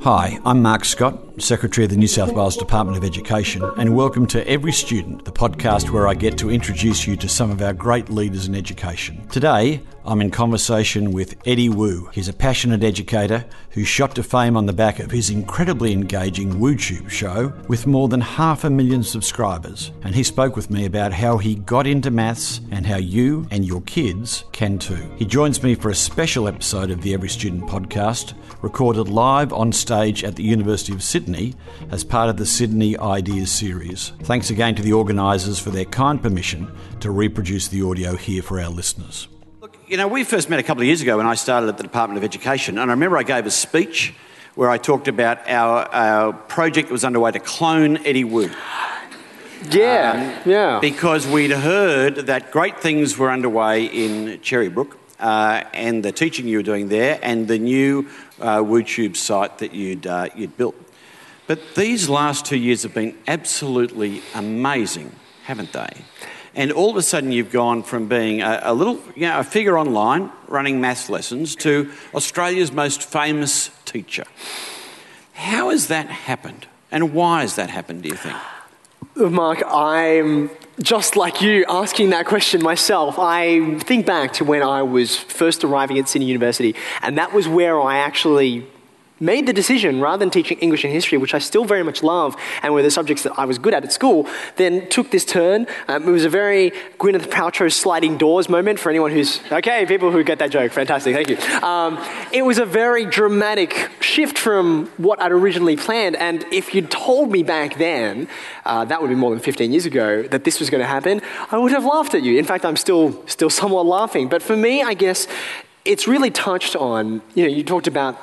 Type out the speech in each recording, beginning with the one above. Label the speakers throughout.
Speaker 1: Hi, I'm Mark Scott, Secretary of the New South Wales Department of Education, and welcome to Every Student, the podcast where I get to introduce you to some of our great leaders in education. Today, I'm in conversation with Eddie Woo. He's a passionate educator who shot to fame on the back of his incredibly engaging WooTube show with more than half a million subscribers. And he spoke with me about how he got into maths and how you and your kids can too. He joins me for a special episode of the Every Student podcast, recorded live on stage at the University of Sydney as part of the Sydney Ideas series. Thanks again to the organisers for their kind permission to reproduce the audio here for our listeners. Look, you know, we first met a couple of years ago when I started at the Department of Education, and I remember I gave a speech where I talked about our, our project that was underway to clone Eddie Woo.
Speaker 2: Yeah, um, yeah.
Speaker 1: Because we'd heard that great things were underway in Cherrybrook uh, and the teaching you were doing there and the new uh, WooTube site that you'd, uh, you'd built. But these last two years have been absolutely amazing, haven't they? and all of a sudden you've gone from being a, a, little, you know, a figure online running maths lessons to Australia's most famous teacher. How has that happened? And why has that happened, do you think?
Speaker 2: Mark, I'm just like you asking that question myself. I think back to when I was first arriving at Sydney University, and that was where I actually made the decision, rather than teaching English and history, which I still very much love and were the subjects that I was good at at school, then took this turn. Um, it was a very Gwyneth Paltrow sliding doors moment for anyone who's, okay, people who get that joke, fantastic, thank you. Um, it was a very dramatic shift from what I'd originally planned, and if you'd told me back then, uh, that would be more than 15 years ago, that this was going to happen, I would have laughed at you. In fact, I'm still, still somewhat laughing. But for me, I guess it's really touched on, you know, you talked about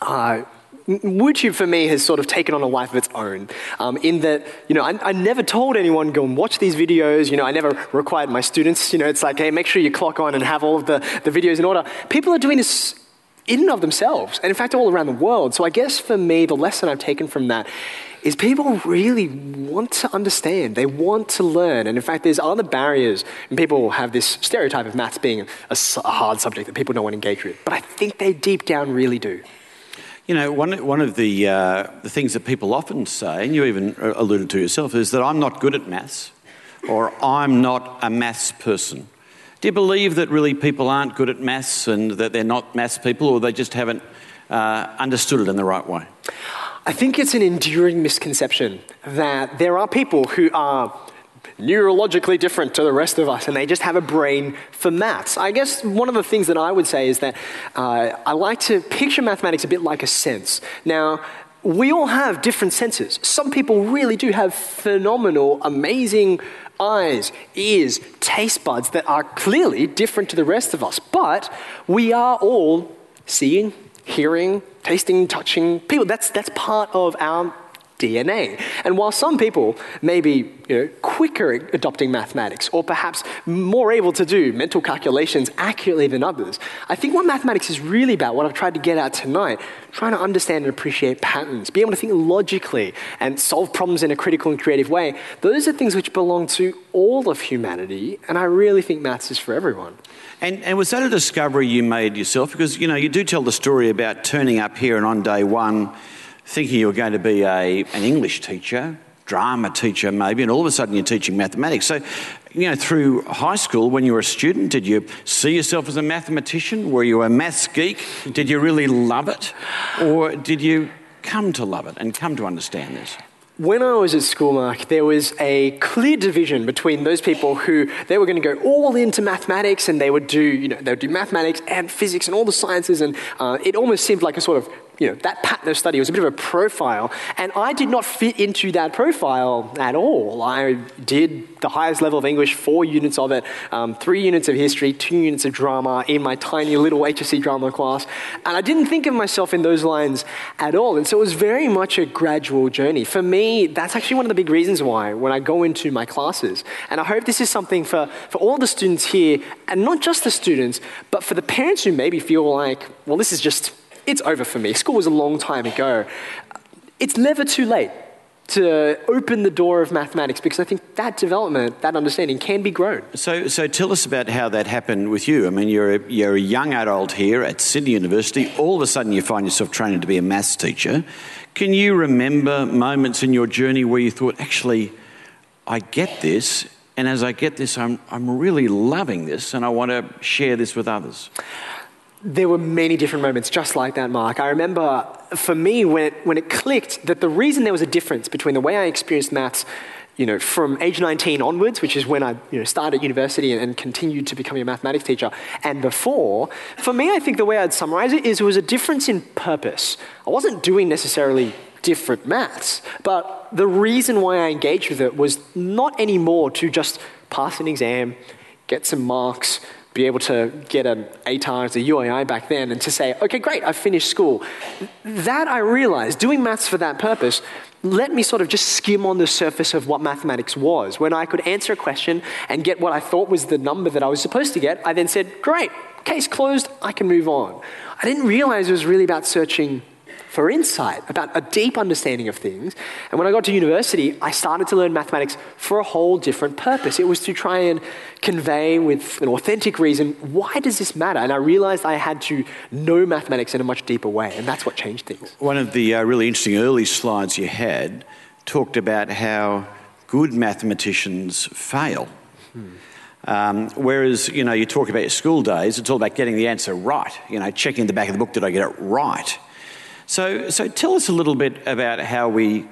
Speaker 2: uh, YouTube for me has sort of taken on a life of its own. Um, in that, you know, I, I, never told anyone go and watch these videos. You know, I never required my students. You know, it's like, hey, make sure you clock on and have all of the, the videos in order. People are doing this in and of themselves, and in fact, all around the world. So I guess for me, the lesson I've taken from that is people really want to understand. They want to learn. And in fact, there's other barriers. And people have this stereotype of maths being a, a hard subject that people don't want to engage with. But I think they deep down really do.
Speaker 1: You know, one, one of the, uh, the things that people often say, and you even alluded to yourself, is that I'm not good at maths or I'm not a maths person. Do you believe that really people aren't good at maths and that they're not maths people or they just haven't uh, understood it in the right way?
Speaker 2: I think it's an enduring misconception that there are people who are neurologically different to the rest of us, and they just have a brain for maths. I guess one of the things that I would say is that uh, I like to picture mathematics a bit like a sense. Now, we all have different senses. Some people really do have phenomenal, amazing eyes, ears, taste buds that are clearly different to the rest of us. But we are all seeing, hearing, tasting, touching people. That's, that's part of our DNA. And while some people may be you know, quicker at adopting mathematics or perhaps more able to do mental calculations accurately than others, I think what mathematics is really about, what I've tried to get at tonight, trying to understand and appreciate patterns, be able to think logically and solve problems in a critical and creative way, those are things which belong to all of humanity, and I really think maths is for everyone.
Speaker 1: And, and was that a discovery you made yourself? Because, you know, you do tell the story about turning up here and on day one, thinking you were going to be a, an English teacher, drama teacher maybe, and all of a sudden you're teaching mathematics. So, you know, through high school, when you were a student, did you see yourself as a mathematician? Were you a maths geek? Did you really love it? Or did you come to love it and come to understand this?
Speaker 2: When I was at school, Mark, there was a clear division between those people who they were going to go all into mathematics and they would do, you know, they would do mathematics and physics and all the sciences, and uh, it almost seemed like a sort of you know, that pattern of study was a bit of a profile, and I did not fit into that profile at all. I did the highest level of English, four units of it, um, three units of history, two units of drama in my tiny little HSC drama class, and I didn't think of myself in those lines at all. And so it was very much a gradual journey. For me, that's actually one of the big reasons why when I go into my classes, and I hope this is something for, for all the students here, and not just the students, but for the parents who maybe feel like, well, this is just it's over for me. School was a long time ago. It's never too late to open the door of mathematics because I think that development, that understanding can be grown.
Speaker 1: So, so tell us about how that happened with you. I mean, you're a, you're a young adult here at Sydney University. All of a sudden, you find yourself training to be a maths teacher. Can you remember moments in your journey where you thought, actually, I get this, and as I get this, I'm, I'm really loving this, and I want to share this with others?
Speaker 2: There were many different moments just like that, Mark. I remember for me when it, when it clicked that the reason there was a difference between the way I experienced maths you know, from age 19 onwards, which is when I you know, started university and, and, continued to becoming a mathematics teacher, and before, for me, I think the way I'd summarize it is it was a difference in purpose. I wasn't doing necessarily different maths, but the reason why I engaged with it was not anymore to just pass an exam, get some marks, be able to get an ATAR as a UAI back then and to say, okay, great, I've finished school. That I realized, doing maths for that purpose, let me sort of just skim on the surface of what mathematics was. When I could answer a question and get what I thought was the number that I was supposed to get, I then said, great, case closed, I can move on. I didn't realize it was really about searching for insight, about a deep understanding of things. And when I got to university, I started to learn mathematics for a whole different purpose. It was to try and convey with an authentic reason why does this matter? And I realized I had to know mathematics in a much deeper way, and that's what changed things.
Speaker 1: One of the uh, really interesting early slides you had talked about how good mathematicians fail. Hmm. Um, whereas, you know, you talk about your school days, it's all about getting the answer right. You know, checking the back of the book, did I get it right? So, so tell us a little bit about how we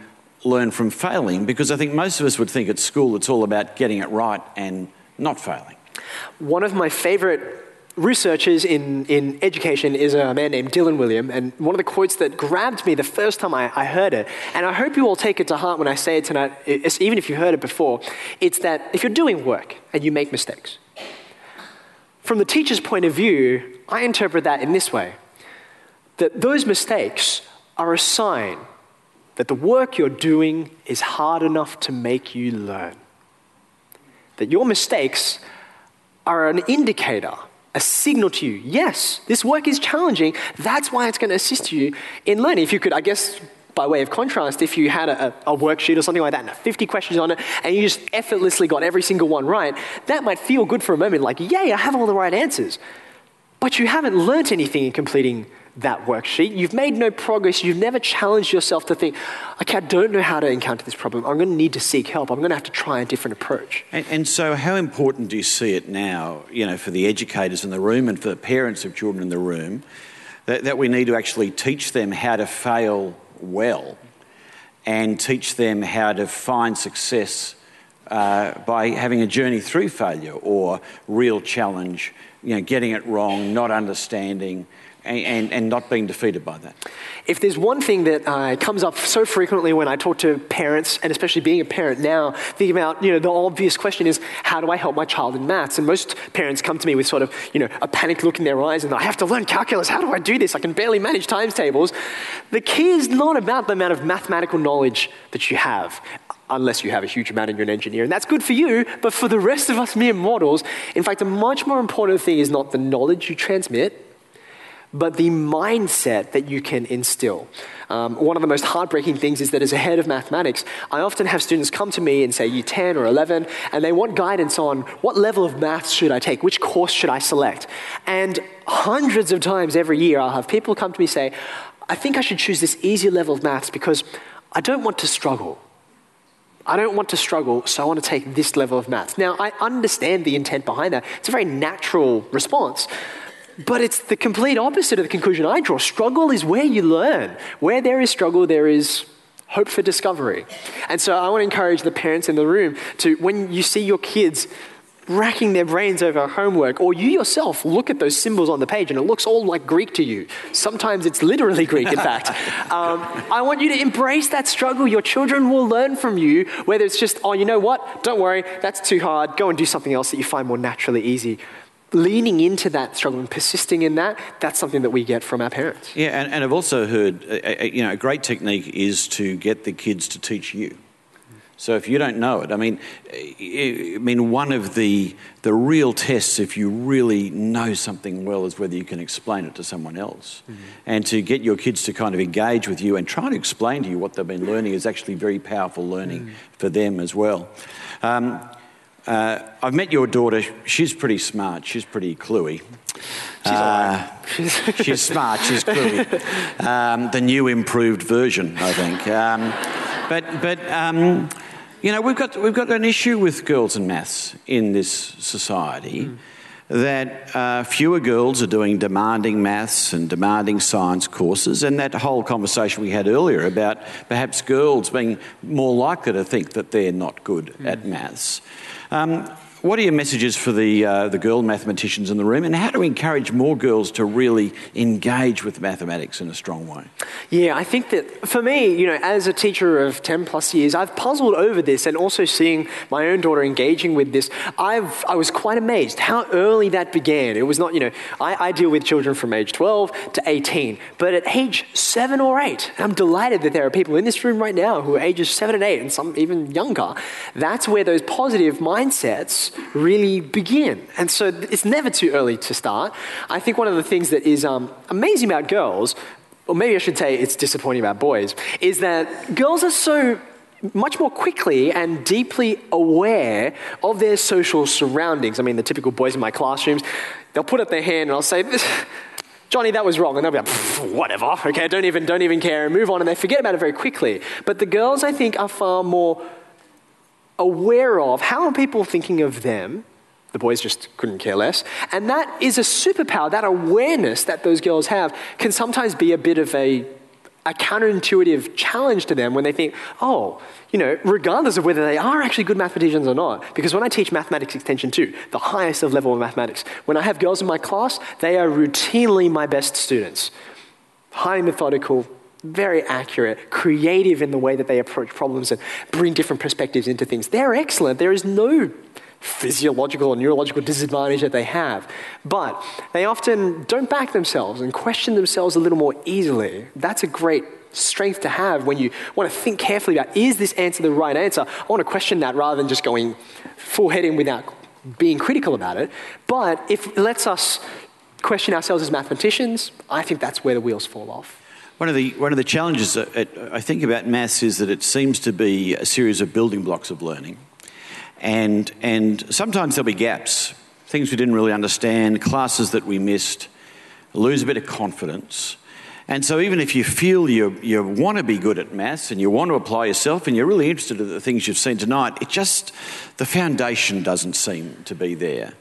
Speaker 1: learn from failing, because I think most of us would think at school it's all about getting it right and not failing.
Speaker 2: One of my favorite researchers in, in education is a man named Dylan Wiliam, and one of the quotes that grabbed me the first time I, I heard it, and I hope you all take it to heart when I say it tonight, even if you heard it before, it's that if you're doing work and you make mistakes, from the teacher's point of view, I interpret that in this way that those mistakes are a sign that the work you're doing is hard enough to make you learn. That your mistakes are an indicator, a signal to you. Yes, this work is challenging. That's why it's going to assist you in learning. If you could, I guess, by way of contrast, if you had a, a, worksheet or something like that and 50 questions on it and you just effortlessly got every single one right, that might feel good for a moment, like, yay, I have all the right answers. But you haven't learnt anything in completing that worksheet. You've made no progress. You've never challenged yourself to think, okay, I don't know how to encounter this problem. I'm going to need to seek help. I'm going to have to try a different approach.
Speaker 1: And, and, so, how important do you see it now, you know, for the educators in the room and for the parents of children in the room, that, that we need to actually teach them how to fail well and teach them how to find success uh, by having a journey through failure or real challenge, you know, getting it wrong, not understanding and, and, not being defeated by that.
Speaker 2: If there's one thing that uh, comes up so frequently when I talk to parents, and especially being a parent now, thinking about, you know, the obvious question is, how do I help my child in maths? And most parents come to me with sort of, you know, a panicked look in their eyes and I have to learn calculus. How do I do this? I can barely manage times tables. The key is not about the amount of mathematical knowledge that you have unless you have a huge amount and you're an engineer. And that's good for you, but for the rest of us mere mortals, in fact, a much more important thing is not the knowledge you transmit, but the mindset that you can instill. Um, one of the most heartbreaking things is that as a head of mathematics, I often have students come to me and say, year 10 or 11, and they want guidance on what level of maths should I take, which course should I select. And hundreds of times every year, I'll have people come to me say, I think I should choose this easier level of maths because I don't want to struggle. I don't want to struggle, so I want to take this level of maths. Now, I understand the intent behind that. It's a very natural response. But it's the complete opposite of the conclusion I draw. Struggle is where you learn. Where there is struggle, there is hope for discovery. And so I want to encourage the parents in the room to, when you see your kids racking their brains over homework, or you yourself look at those symbols on the page and it looks all like Greek to you. Sometimes it's literally Greek, in fact. Um, I want you to embrace that struggle. Your children will learn from you, whether it's just, oh, you know what? Don't worry, that's too hard. Go and do something else that you find more naturally easy leaning into that struggle and persisting in that, that's something that we get from our parents.
Speaker 1: Yeah, and, and I've also heard, uh, uh, you know, a great technique is to get the kids to teach you. So if you don't know it, I mean, I mean, one of the the real tests, if you really know something well, is whether you can explain it to someone else, mm-hmm. and to get your kids to kind of engage with you and try to explain to you what they've been learning is actually very powerful learning mm-hmm. for them as well. Um, uh, I've met your daughter. She's pretty smart. She's pretty cluey.
Speaker 2: She's, uh,
Speaker 1: she's smart. She's cluey. Um, the new improved version, I think. Um, but but um, you know we've got we've got an issue with girls and maths in this society. Mm. That uh, fewer girls are doing demanding maths and demanding science courses, and that whole conversation we had earlier about perhaps girls being more likely to think that they're not good mm. at maths. Um, what are your messages for the, uh, the girl mathematicians in the room, and how do we encourage more girls to really engage with mathematics in a strong way?
Speaker 2: Yeah, I think that for me, you know, as a teacher of 10 plus years, I've puzzled over this and also seeing my own daughter engaging with this. I've, I was quite amazed how early that began. It was not, you know, I, I deal with children from age 12 to 18, but at age seven or eight, I'm delighted that there are people in this room right now who are ages seven and eight and some even younger. That's where those positive mindsets really begin. And so it's never too early to start. I think one of the things that is um, amazing about girls, or maybe I should say it's disappointing about boys, is that girls are so much more quickly and deeply aware of their social surroundings. I mean, the typical boys in my classrooms, they'll put up their hand and I'll say, Johnny, that was wrong. And they'll be like, whatever, okay, don't even, don't even care, and move on, and they forget about it very quickly. But the girls, I think, are far more aware of how are people thinking of them. The boys just couldn't care less. And that is a superpower. That awareness that those girls have can sometimes be a bit of a, a counterintuitive challenge to them when they think, oh, you know, regardless of whether they are actually good mathematicians or not. Because when I teach mathematics extension two, the highest of level of mathematics, when I have girls in my class, they are routinely my best students. Highly methodical, very accurate, creative in the way that they approach problems and bring different perspectives into things. They're excellent. There is no physiological or neurological disadvantage that they have. But they often don't back themselves and question themselves a little more easily. That's a great strength to have when you want to think carefully about is this answer the right answer? I want to question that rather than just going full head in without being critical about it. But if it lets us question ourselves as mathematicians, I think that's where the wheels fall off.
Speaker 1: One of the, one of the challenges I think about maths is that it seems to be a series of building blocks of learning. And, and sometimes there'll be gaps, things we didn't really understand, classes that we missed, lose a bit of confidence. And so, even if you feel you, you want to be good at maths and you want to apply yourself and you're really interested in the things you've seen tonight, it just, the foundation doesn't seem to be there.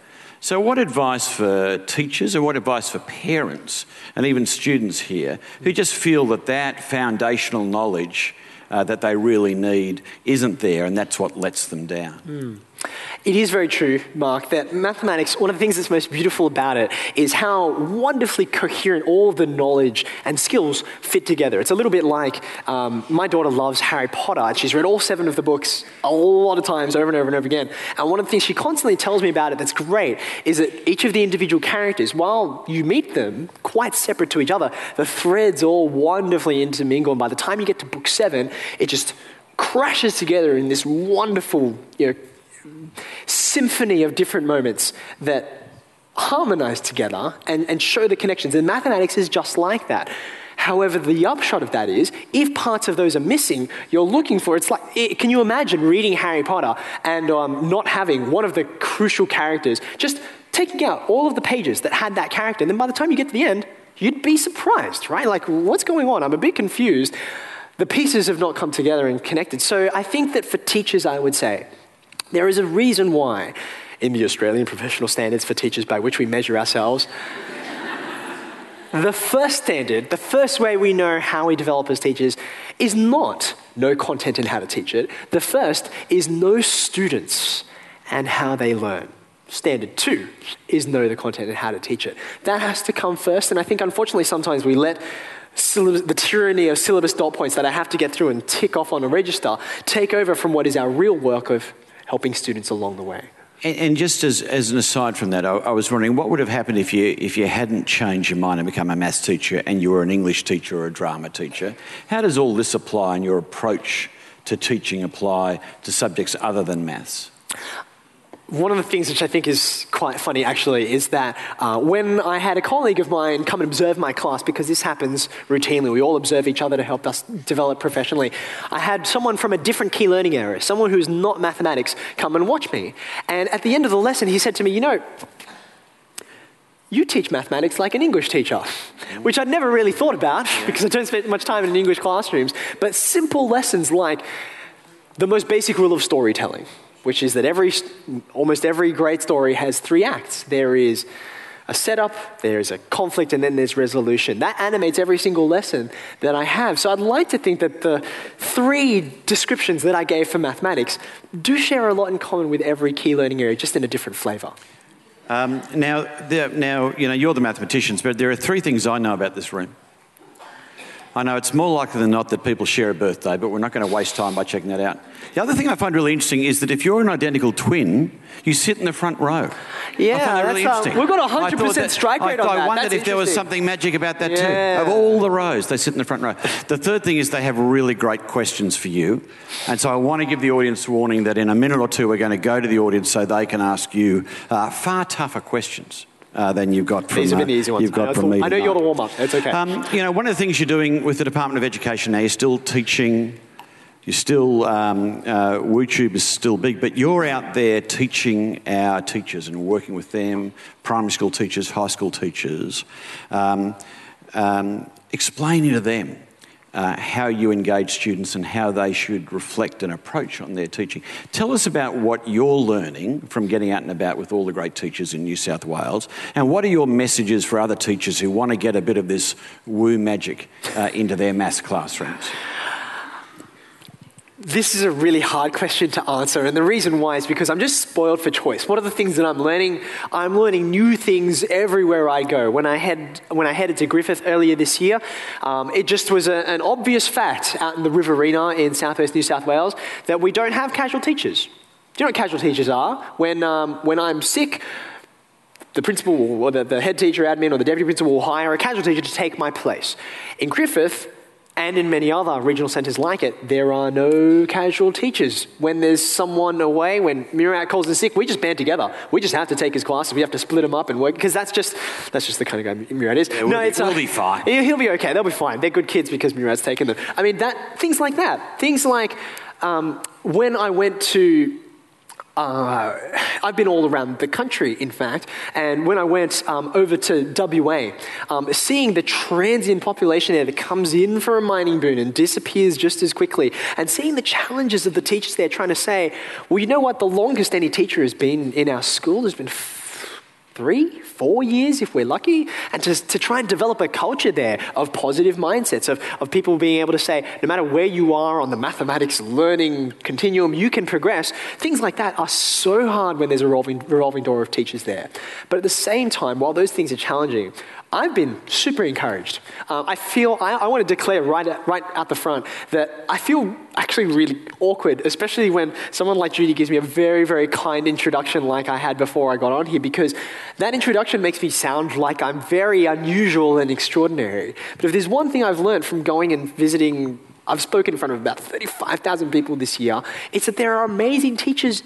Speaker 1: So, what advice for teachers and what advice for parents and even students here who just feel that that foundational knowledge uh, that they really need isn't there and that's what lets them down?
Speaker 2: Mm. It is very true, Mark, that mathematics, one of the things that's most beautiful about it is how wonderfully coherent all the knowledge and skills fit together. It's a little bit like um, my daughter loves Harry Potter, she's read all seven of the books a lot of times over and over and over again. And one of the things she constantly tells me about it that's great is that each of the individual characters, while you meet them quite separate to each other, the threads all wonderfully intermingle. And by the time you get to book seven, it just crashes together in this wonderful, you know, symphony of different moments that harmonize together and, and show the connections. And mathematics is just like that. However, the upshot of that is, if parts of those are missing, you're looking for. It's like, it, can you imagine reading Harry Potter and um, not having one of the crucial characters, just taking out all of the pages that had that character, and then by the time you get to the end, you'd be surprised, right? Like, what's going on? I'm a bit confused. The pieces have not come together and connected. So I think that for teachers, I would say, there is a reason why, in the Australian professional standards for teachers by which we measure ourselves, the first standard, the first way we know how we develop as teachers, is not know content and how to teach it. The first is know students and how they learn. Standard two is know the content and how to teach it. That has to come first, and I think unfortunately sometimes we let the tyranny of syllabus dot points that I have to get through and tick off on a register take over from what is our real work of helping students along the way.
Speaker 1: And, and just as, as an aside from that, I, I, was wondering what would have happened if you, if you hadn't changed your mind and become a maths teacher and you were an English teacher or a drama teacher? How does all this apply in your approach to teaching apply to subjects other than maths?
Speaker 2: One of the things which I think is quite funny actually is that uh, when I had a colleague of mine come and observe my class, because this happens routinely, we all observe each other to help us develop professionally. I had someone from a different key learning area, someone who's not mathematics, come and watch me. And at the end of the lesson, he said to me, You know, you teach mathematics like an English teacher, which I'd never really thought about because I don't spend much time in English classrooms. But simple lessons like the most basic rule of storytelling which is that every, almost every great story has three acts. There is a setup, there's a conflict, and then there's resolution. That animates every single lesson that I have. So I'd like to think that the three descriptions that I gave for mathematics do share a lot in common with every key learning area, just in a different flavor.
Speaker 1: Um, now, there, now, you know, you're the mathematicians, but there are three things I know about this room. I know it's more likely than not that people share a birthday, but we're not going to waste time by checking that out. The other thing I find really interesting is that if you're an identical twin, you sit in the front row.
Speaker 2: Yeah, that really uh, we've got a 100% that, strike rate
Speaker 1: I,
Speaker 2: on
Speaker 1: that. I wondered
Speaker 2: that's
Speaker 1: if there was something magic about that
Speaker 2: yeah.
Speaker 1: too. Of all the rows, they sit in the front row. The third thing is they have really great questions for you. And so I want to give the audience warning that in a minute or two, we're going to go to the audience so they can ask you uh, far tougher questions uh, than you've got from
Speaker 2: These have been the easy ones.
Speaker 1: You've got
Speaker 2: I,
Speaker 1: from me.
Speaker 2: I know you're the warm up. It's okay. Um,
Speaker 1: you know, one of the things you're doing with the Department of Education now, you're still teaching. You're still um, uh, WooTube is still big, but you're out there teaching our teachers and working with them, primary school teachers, high school teachers, um, um explaining to them uh, how you engage students and how they should reflect and approach on their teaching. Tell us about what you're learning from getting out and about with all the great teachers in New South Wales, and what are your messages for other teachers who want to get a bit of this woo magic uh, into their maths classrooms?
Speaker 2: This is a really hard question to answer, and the reason why is because I'm just spoiled for choice. What are the things that I'm learning? I'm learning new things everywhere I go. When I, head, when I headed to Griffith earlier this year, um, it just was a, an obvious fact out in the Riverina in southwest New South Wales that we don't have casual teachers. Do you know what casual teachers are? When, um, when I'm sick, the principal or the, the head teacher, admin, or the deputy principal will hire a casual teacher to take my place. In Griffith, and in many other regional centres like it, there are no casual teachers. When there's someone away, when Murad calls in sick, we just band together. We just have to take his classes. We have to split them up and work because that's just that's just the kind of guy Murad is.
Speaker 1: Yeah, we'll no, be, it's, we'll uh, be fine.
Speaker 2: He'll be okay. They'll be fine. They're good kids because Murad's taken them. I mean, that things like that. Things like um, when I went to uh, I've been all around the country, in fact, and when I went um, over to WA, um, seeing the transient population there that comes in for a mining boom and disappears just as quickly, and seeing the challenges of the teachers there trying to say, well, you know what, the longest any teacher has been in our school has been three, four years if we're lucky, and to, to try and develop a culture there of positive mindsets, of, of people being able to say, no matter where you are on the mathematics learning continuum, you can progress. Things like that are so hard when there's a revolving, revolving door of teachers there. But at the same time, while those things are challenging, I've been super encouraged. Um, I feel, I, I, want to declare right at, right out the front that I feel actually really awkward, especially when someone like Judy gives me a very, very kind introduction like I had before I got on here, because that introduction makes me sound like I'm very unusual and extraordinary. But if there's one thing I've learned from going and visiting I've spoken in front of about 35,000 people this year. It's that there are amazing teachers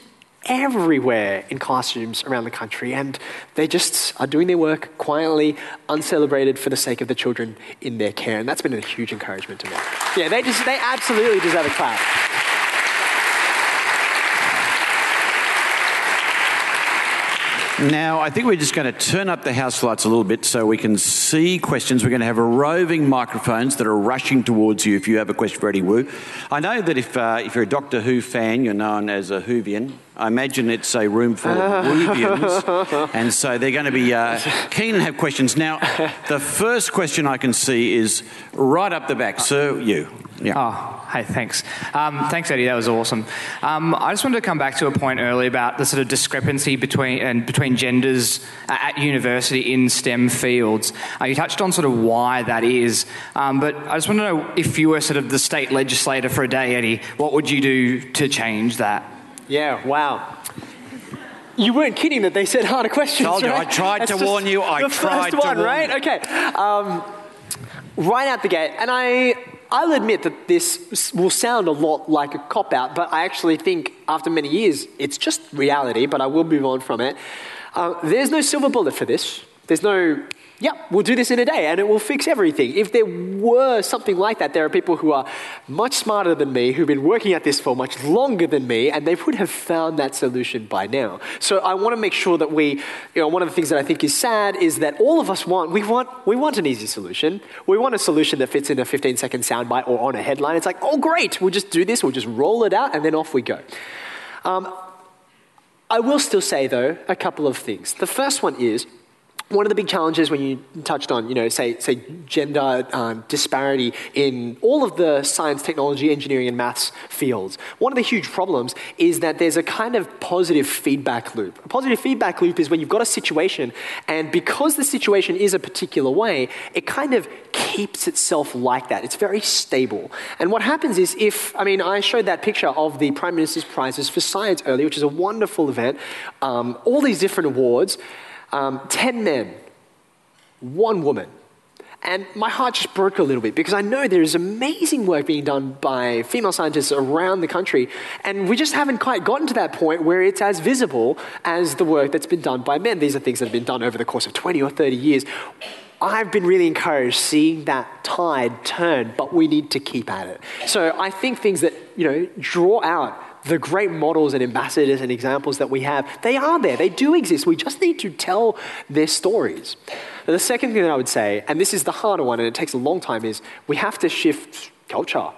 Speaker 2: everywhere in classrooms around the country, and they just are doing their work quietly, uncelebrated for the sake of the children in their care. And that's been a huge encouragement to me. Yeah, they, just, they absolutely deserve a clap.
Speaker 1: Now, I think we're just going to turn up the house lights a little bit so we can see questions. We're going to have roving microphones that are rushing towards you if you have a question for Eddie Woo. I know that if, uh, if you're a Doctor Who fan, you're known as a Whovian. I imagine it's a room full of Woovians, and so they're going to be uh, keen and have questions. Now, the first question I can see is right up the back. Sir, you.
Speaker 3: Yeah. Oh, hey, thanks. Um, thanks, Eddie. That was awesome. Um, I just wanted to come back to a point earlier about the sort of discrepancy between and between genders at university in STEM fields. Uh, you touched on sort of why that is, um, but I just want to know if you were sort of the state legislator for a day, Eddie, what would you do to change that?
Speaker 2: Yeah, wow. You weren't kidding that they said harder questions.
Speaker 1: Told you,
Speaker 2: right?
Speaker 1: I tried
Speaker 2: That's
Speaker 1: to warn you. I
Speaker 2: the
Speaker 1: tried
Speaker 2: first one,
Speaker 1: to warn
Speaker 2: right?
Speaker 1: You.
Speaker 2: Okay. Um, right out the gate, and I I'll admit that this will sound a lot like a cop out, but I actually think after many years, it's just reality, but I will move on from it. Uh, there's no silver bullet for this. There's no Yep, we'll do this in a day and it will fix everything. If there were something like that, there are people who are much smarter than me, who've been working at this for much longer than me, and they would have found that solution by now. So I want to make sure that we, you know, one of the things that I think is sad is that all of us want, we want, we want an easy solution. We want a solution that fits in a 15 second soundbite or on a headline. It's like, oh, great, we'll just do this, we'll just roll it out, and then off we go. Um, I will still say, though, a couple of things. The first one is, one of the big challenges when you touched on, you know, say, say gender um, disparity in all of the science, technology, engineering, and maths fields, one of the huge problems is that there's a kind of positive feedback loop. A positive feedback loop is when you've got a situation, and because the situation is a particular way, it kind of keeps itself like that. It's very stable. And what happens is if, I mean, I showed that picture of the Prime Minister's Prizes for Science earlier, which is a wonderful event, um, all these different awards um, 10 men, one woman. And my heart just broke a little bit because I know there is amazing work being done by female scientists around the country, and we just haven't quite gotten to that point where it's as visible as the work that's been done by men. These are things that have been done over the course of 20 or 30 years. I've been really encouraged seeing that tide turn, but we need to keep at it. So I think things that, you know, draw out the great models and ambassadors and examples that we have, they are there. They do exist. We just need to tell their stories. the second thing that I would say, and this is the harder one and it takes a long time, is we have to shift culture.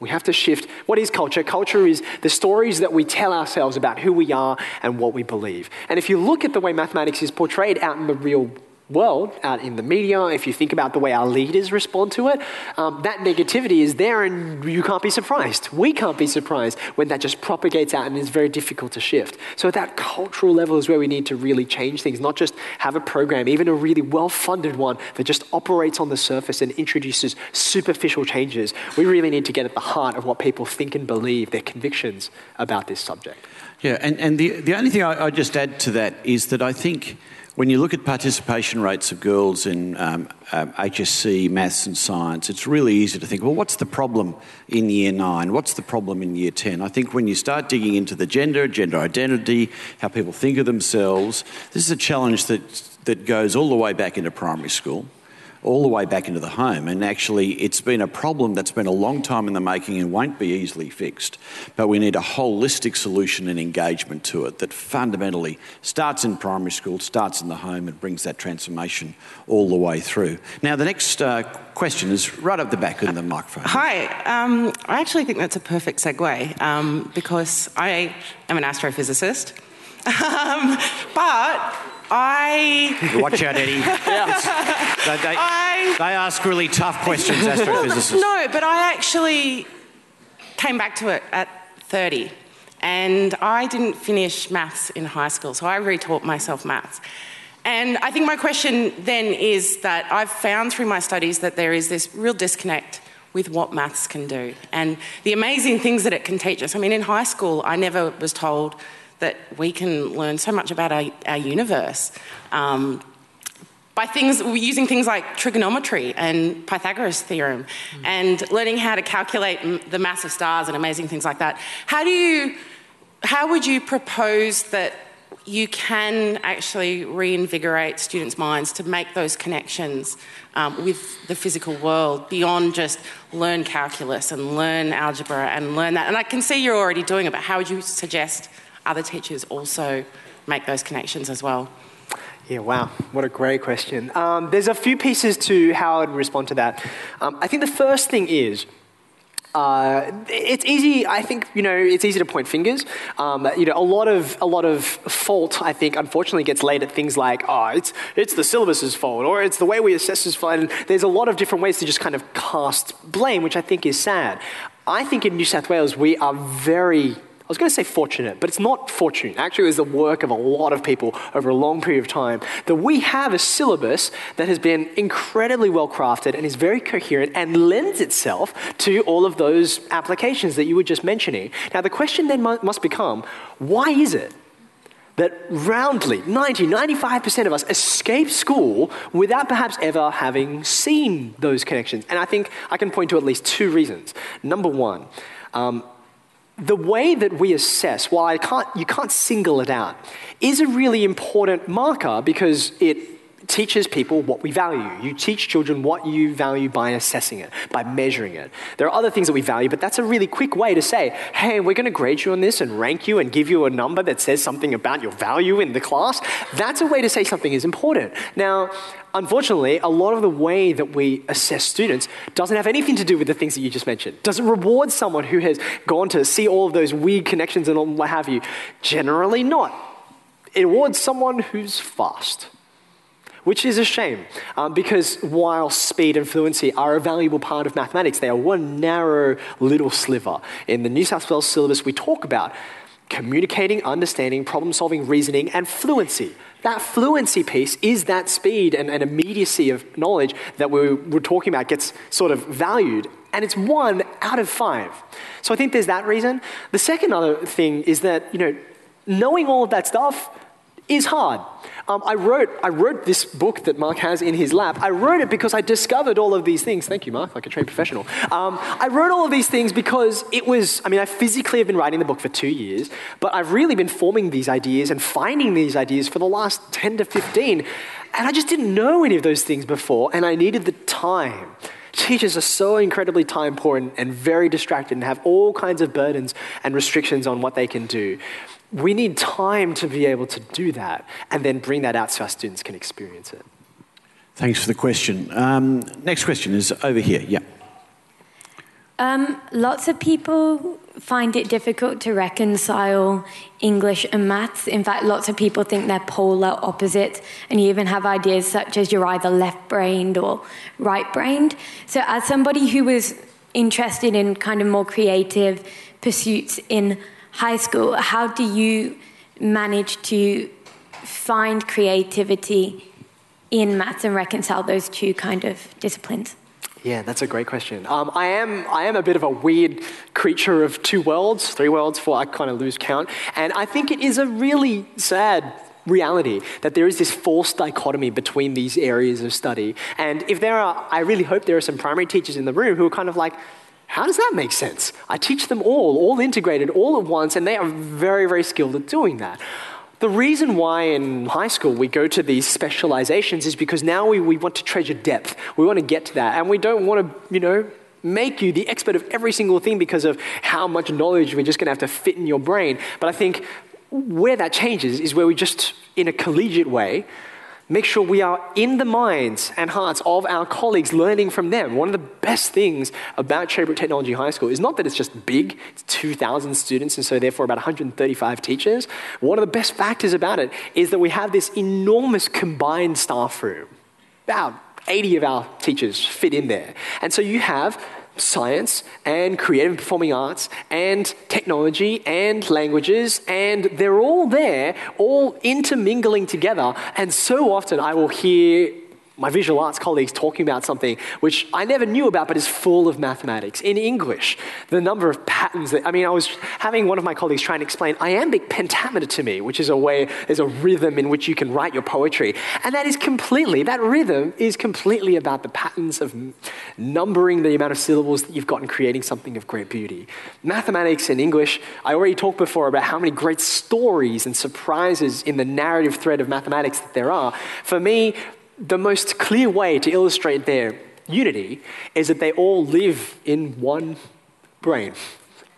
Speaker 2: We have to shift. What is culture? Culture is the stories that we tell ourselves about who we are and what we believe. And if you look at the way mathematics is portrayed out in the real world, out in the media, if you think about the way our leaders respond to it, um, that negativity is there and you can't be surprised. We can't be surprised when that just propagates out and is very difficult to shift. So, at that cultural level is where we need to really change things, not just have a program, even a really well funded one that just operates on the surface and introduces superficial changes. We really need to get at the heart of what people think and believe, their convictions about this subject.
Speaker 1: Yeah, and, and the, the only thing I, I just add to that is that I think when you look at participation rates of girls in um, um, HSC, maths, and science, it's really easy to think, well, what's the problem in year nine? What's the problem in year 10? I think when you start digging into the gender, gender identity, how people think of themselves, this is a challenge that, that goes all the way back into primary school all the way back into the home. And actually, it's been a problem that's been a long time in the making and won't be easily fixed. But we need a holistic solution and engagement to it that fundamentally starts in primary school, starts in the home, and brings that transformation all the way through. Now, the next uh, question is right up the back in the microphone.
Speaker 4: Hi. Um, I actually think that's a perfect segue um, because I am an astrophysicist. Um, but I.
Speaker 1: Watch out, Eddie. yeah. They, they, I... they, ask really tough questions, astrophysicists.
Speaker 4: no, but I actually came back to it at 30. And I didn't finish maths in high school, so I retaught myself maths. And I think my question then is that I've found through my studies that there is this real disconnect with what maths can do and the amazing things that it can teach us. I mean, in high school, I never was told that we can learn so much about our, our universe um, by things using things like trigonometry and Pythagoras theorem mm. and learning how to calculate the mass of stars and amazing things like that. How do you how would you propose that you can actually reinvigorate students' minds to make those connections um, with the physical world beyond just learn calculus and learn algebra and learn that. And I can see you're already doing it, but how would you suggest other teachers also make those connections as well?
Speaker 2: Yeah, wow, what a great question. Um, there's a few pieces to how I'd respond to that. Um, I think the first thing is, uh, it's easy. I think you know it's easy to point fingers. Um, you know, a lot of a lot of fault. I think unfortunately gets laid at things like, oh, it's it's the syllabus's fault, or it's the way we assess is fault. And there's a lot of different ways to just kind of cast blame, which I think is sad. I think in New South Wales we are very I was going to say fortunate, but it's not fortunate. Actually, it was the work of a lot of people over a long period of time that we have a syllabus that has been incredibly well crafted and is very coherent and lends itself to all of those applications that you were just mentioning. Now, the question then must become why is it that roundly 90, 95% of us escape school without perhaps ever having seen those connections. And I think I can point to at least two reasons. Number one, um, the way that we assess, while I can't, you can't single it out, is a really important marker because it teaches people what we value. You teach children what you value by assessing it, by measuring it. There are other things that we value, but that's a really quick way to say, hey, we're going to grade you on this and rank you and give you a number that says something about your value in the class. That's a way to say something is important. Now, unfortunately, a lot of the way that we assess students doesn't have anything to do with the things that you just mentioned. Doesn't reward someone who has gone to see all of those weird connections and all what have you. Generally not. It awards someone who's fast which is a shame um, because while speed and fluency are a valuable part of mathematics, they are one narrow little sliver. In the New South Wales syllabus, we talk about communicating, understanding, problem solving, reasoning, and fluency. That fluency piece is that speed and, and immediacy of knowledge that we were talking about gets sort of valued. And it's one out of five. So I think there's that reason. The second other thing is that, you know, knowing all of that stuff is hard. Um, I, wrote, I wrote this book that Mark has in his lap. I wrote it because I discovered all of these things. Thank you, Mark, like a trained professional. Um, I wrote all of these things because it was, I mean, I physically have been writing the book for two years, but I've really been forming these ideas and finding these ideas for the last 10 to 15. And I just didn't know any of those things before, and I needed the time. Teachers are so incredibly time poor and, and very distracted and have all kinds of burdens and restrictions on what they can do we need time to be able to do that and then bring that out so our students can experience it.
Speaker 1: Thanks for the question. Um, next question is over here. Yeah.
Speaker 5: Um, lots of people find it difficult to reconcile English and maths. In fact, lots of people think they're polar opposites, and you even have ideas such as you're either left brained or right brained. So, as somebody who was interested in kind of more creative pursuits in high school, how do you manage to find creativity in maths and reconcile those two kind of disciplines?
Speaker 2: Yeah, that's a great question. Um, I, am, I am a bit of a weird creature of two worlds, three worlds, for I kind of lose count. And I think it is a really sad reality that there is this false dichotomy between these areas of study. And if there are, I really hope there are some primary teachers in the room who are kind of like, how does that make sense? I teach them all, all integrated, all at once, and they are very, very skilled at doing that. The reason why in high school we go to these specializations is because now we, we want to treasure depth. We want to get to that. And we don't want to, you know, make you the expert of every single thing because of how much knowledge we're just going to have to fit in your brain. But I think where that changes is where we just, in a collegiate way, make sure we are in the minds and hearts of our colleagues, learning from them. One of the best things about Cherrybrook Technology High School is not that it's just big, it's 2,000 students, and so therefore about 135 teachers. One of the best factors about it is that we have this enormous combined staff room. About 80 of our teachers fit in there. And so you have science and creative performing arts and technology and languages, and they're all there, all intermingling together. And so often I will hear my visual arts colleagues talking about something which I never knew about but is full of mathematics. In English, the number of patterns that, I mean, I was having one of my colleagues try and explain iambic pentameter to me, which is a way, there's a rhythm in which you can write your poetry. And that is completely, that rhythm is completely about the patterns of numbering the amount of syllables that you've got in creating something of great beauty. Mathematics in English, I already talked before about how many great stories and surprises in the narrative thread of mathematics that there are. For me, the most clear way to illustrate their unity is that they all live in one brain.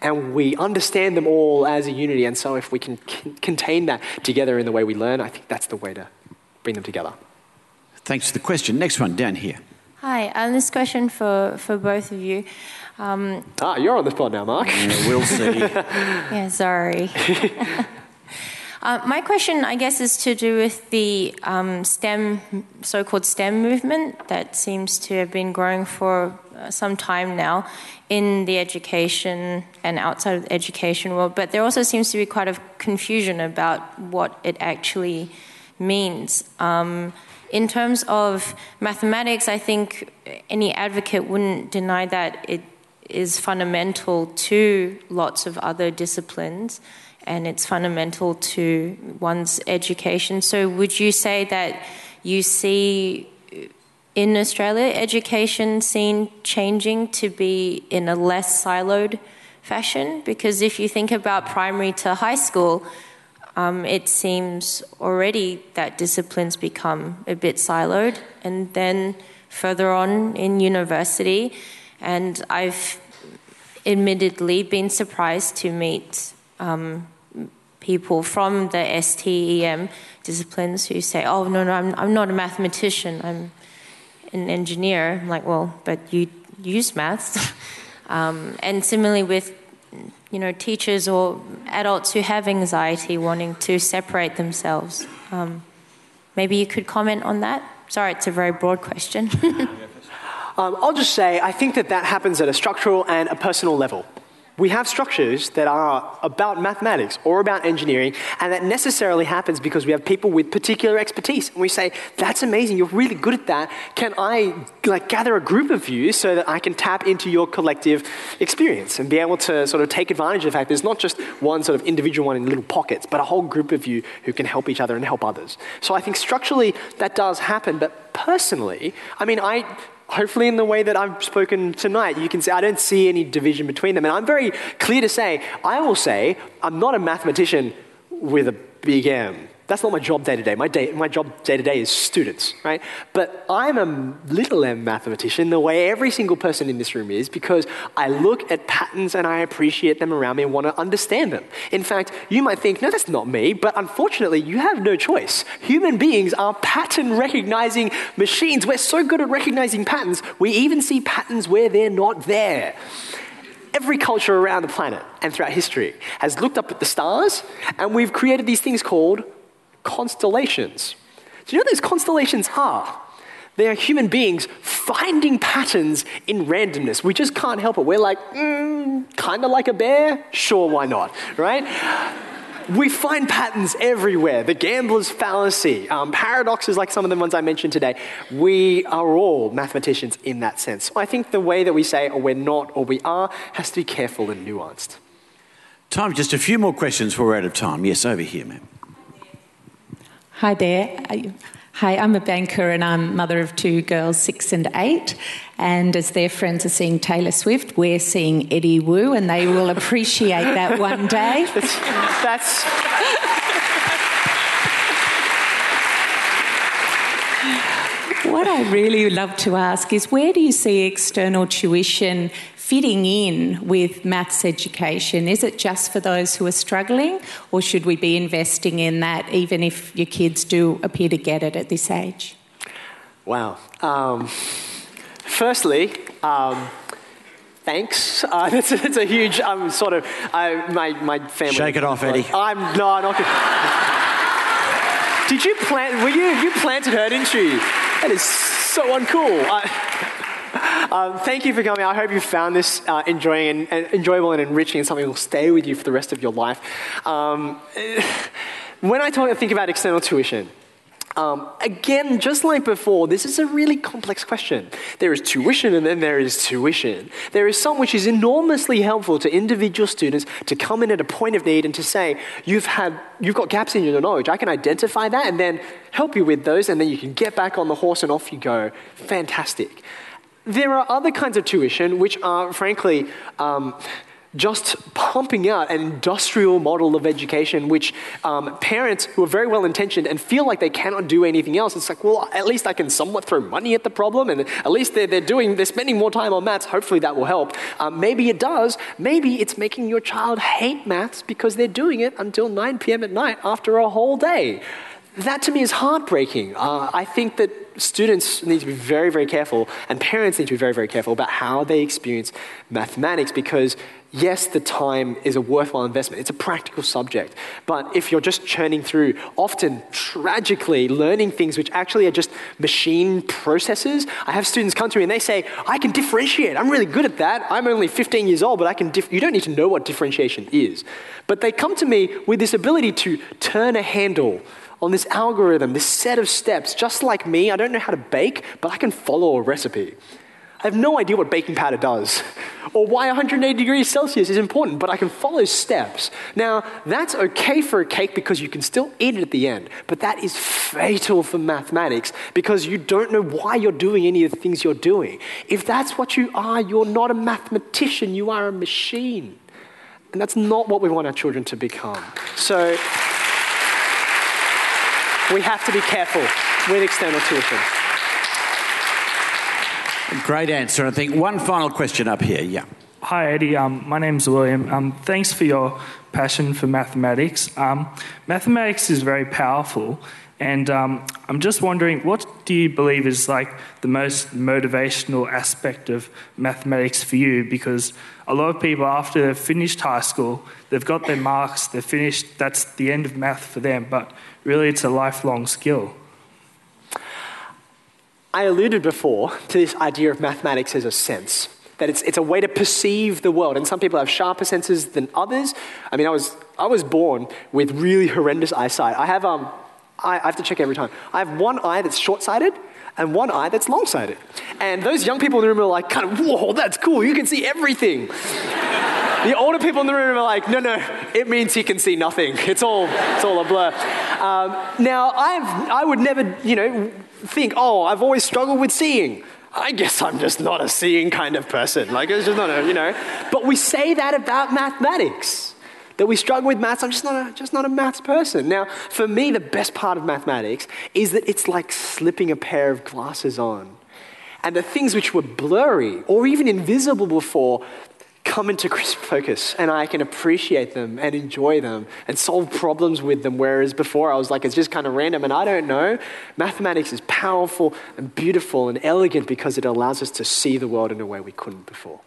Speaker 2: And we understand them all as a unity. And so, if we can c- contain that together in the way we learn, I think that's the way to bring them together.
Speaker 1: Thanks for the question. Next one, down here.
Speaker 6: Hi, um, this question for, for both of you.
Speaker 2: Um, ah, you're on the spot now, Mark.
Speaker 1: Yeah, we'll see.
Speaker 6: yeah, sorry. Uh, my question, I guess, is to do with the um, STEM, so called STEM movement that seems to have been growing for uh, some time now in the education and outside of the education world. But there also seems to be quite a confusion about what it actually means. Um, in terms of mathematics, I think any advocate wouldn't deny that it is fundamental to lots of other disciplines and it's fundamental to one's education. So, would you say that you see in Australia education scene changing to be in a less siloed fashion? Because if you think about primary to high school, um, it seems already that disciplines become a bit siloed, and then further on in university, and I've admittedly been surprised to meet um, people from the STEM disciplines who say, "Oh no, no, I'm, I'm not a mathematician. I'm an engineer." I'm like, "Well, but you use maths." um, and similarly with you know teachers or adults who have anxiety wanting to separate themselves. Um, maybe you could comment on that. Sorry, it's a very broad question.
Speaker 2: um, I'll just say I think that that happens at a structural and a personal level we have structures that are about mathematics or about engineering, and that necessarily happens because we have people with particular expertise. And we say, that's amazing, you're really good at that. Can I like gather a group of you so that I can tap into your collective experience and be able to sort of take advantage of the fact there's not just one sort of individual one in little pockets, but a whole group of you who can help each other and help others. So I think structurally that does happen, but personally, I mean, I hopefully in the way that I've spoken tonight, you can see I don't see any division between them. And I'm very clear to say, I will say, I'm not a mathematician with a big M. That's not my job day to day. My, day, my job day to day is students, right? But I'm a little m mathematician the way every single person in this room is because I look at patterns and I appreciate them around me and want to understand them. In fact, you might think, no, that's not me, but unfortunately, you have no choice. Human beings are pattern recognizing machines. We're so good at recognizing patterns, we even see patterns where they're not there every culture around the planet and throughout history has looked up at the stars, and we've created these things called constellations. Do you know what these constellations are? They are human beings finding patterns in randomness. We just can't help it. We're like, mm, kind of like a bear? Sure, why not? Right? we find patterns everywhere. The gambler's fallacy, um, paradoxes like some of the ones I mentioned today. We are all mathematicians in that sense. I think the way that we say, or we're not, or we are, has to be careful and nuanced.
Speaker 1: Time, just a few more questions before we're out of time. Yes, over here, ma'am.
Speaker 7: Hi there. Hi, I'm a banker and I'm mother of two girls, six and eight. And as their friends are seeing Taylor Swift, we're seeing Eddie Woo, and they will appreciate that one day.
Speaker 2: That's.
Speaker 7: what I really love to ask is where do you see external tuition fitting in with maths education? Is it just for those who are struggling, or should we be investing in that even if your kids do appear to get it at this age?
Speaker 2: Wow. Um, firstly, um, thanks. Uh, it's, it's, a huge, I'm um, sort of, uh, my, my family.
Speaker 1: Shake it off, Eddie.
Speaker 2: I'm no, not. Did you plant, were you, you planted her, didn't you? That is so uncool. I, um, thank you for coming. I hope you found this uh, enjoying and, and, enjoyable and enriching and something that will stay with you for the rest of your life. Um, when I talk, think about external tuition, um, again, just like before, this is a really complex question. There is tuition and then there is tuition. There is some which is enormously helpful to individual students to come in at a point of need and to say, you've, had, you've got gaps in your knowledge. I can identify that and then help you with those, and then you can get back on the horse and off you go. Fantastic. There are other kinds of tuition which are, frankly, um, just pumping out an industrial model of education, which um, parents who are very well intentioned and feel like they cannot do anything else, it's like, well, at least I can somewhat throw money at the problem, and at least they're, they're doing, they're spending more time on maths. Hopefully that will help. Um, maybe it does. Maybe it's making your child hate maths because they're doing it until 9 p.m. at night after a whole day that to me is heartbreaking. Uh, I think that students need to be very, very careful, and parents need to be very, very careful about how they experience mathematics because, yes, the time is a worthwhile investment. It's a practical subject. But if you're just churning through, often tragically learning things which actually are just machine processes, I have students come to me and they say, I can differentiate. I'm really good at that. I'm only 15 years old, but I can. Dif-. You don't need to know what differentiation is. But they come to me with this ability to turn a handle on this algorithm, this set of steps. Just like me, I don't know how to bake, but I can follow a recipe. I have no idea what baking powder does, or why 180 degrees Celsius is important, but I can follow steps. Now, that's okay for a cake because you can still eat it at the end, but that is fatal for mathematics because you don't know why you're doing any of the things you're doing. If that's what you are, you're not a mathematician, you are a machine. And that's not what we want our children to become. So, we have to be careful with external tuition.
Speaker 1: Great answer. I think one final question up here. Yeah.
Speaker 8: Hi, Eddie. Um, my name's William. Um, thanks for your passion for mathematics. Um, mathematics is very powerful, and um, I'm just wondering, what do you believe is like the most motivational aspect of mathematics for you? Because a lot of people, after they've finished high school, they've got their marks, they're finished. That's the end of math for them. But really, it's a lifelong skill.
Speaker 2: I alluded before to this idea of mathematics as a sense, that it's, it's a way to perceive the world. And some people have sharper senses than others. I mean, I was, I was born with really horrendous eyesight. I have, um, I, I have to check every time. I have one eye that's short sighted and one eye that's long sighted. And those young people in the room are like, kind of, whoa, that's cool, you can see everything. the older people in the room are like, no, no, it means he can see nothing. It's all, it's all a blur. Um, now, I've, I would never, you know, think, oh, I've always struggled with seeing. I guess I'm just not a seeing kind of person. Like, it's just not a, you know. But we say that about mathematics. That we struggle with maths, I'm just not, a, just not a maths person. Now, for me, the best part of mathematics is that it's like slipping a pair of glasses on. And the things which were blurry or even invisible before come into crisp focus and I can appreciate them and enjoy them and solve problems with them. Whereas before I was like, it's just kind of random and I don't know. Mathematics is powerful and beautiful and elegant because it allows us to see the world in a way we couldn't before.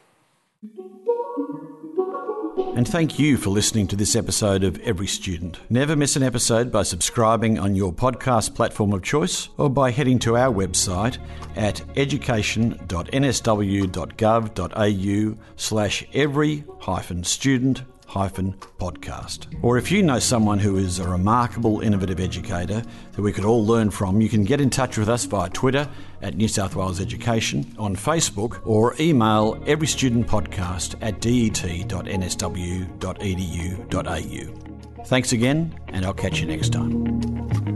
Speaker 1: And thank you for listening to this episode of Every Student. Never miss an episode by subscribing on your podcast platform of choice or by heading to our website at education.nsw.gov.au slash every hyphen student podcast. Or if you know someone who is a remarkable innovative educator that we could all learn from, you can get in touch with us via Twitter at New South Wales Education, on Facebook, or email everystudentpodcast at det.nsw.edu.au. Thanks again, and I'll catch you next time.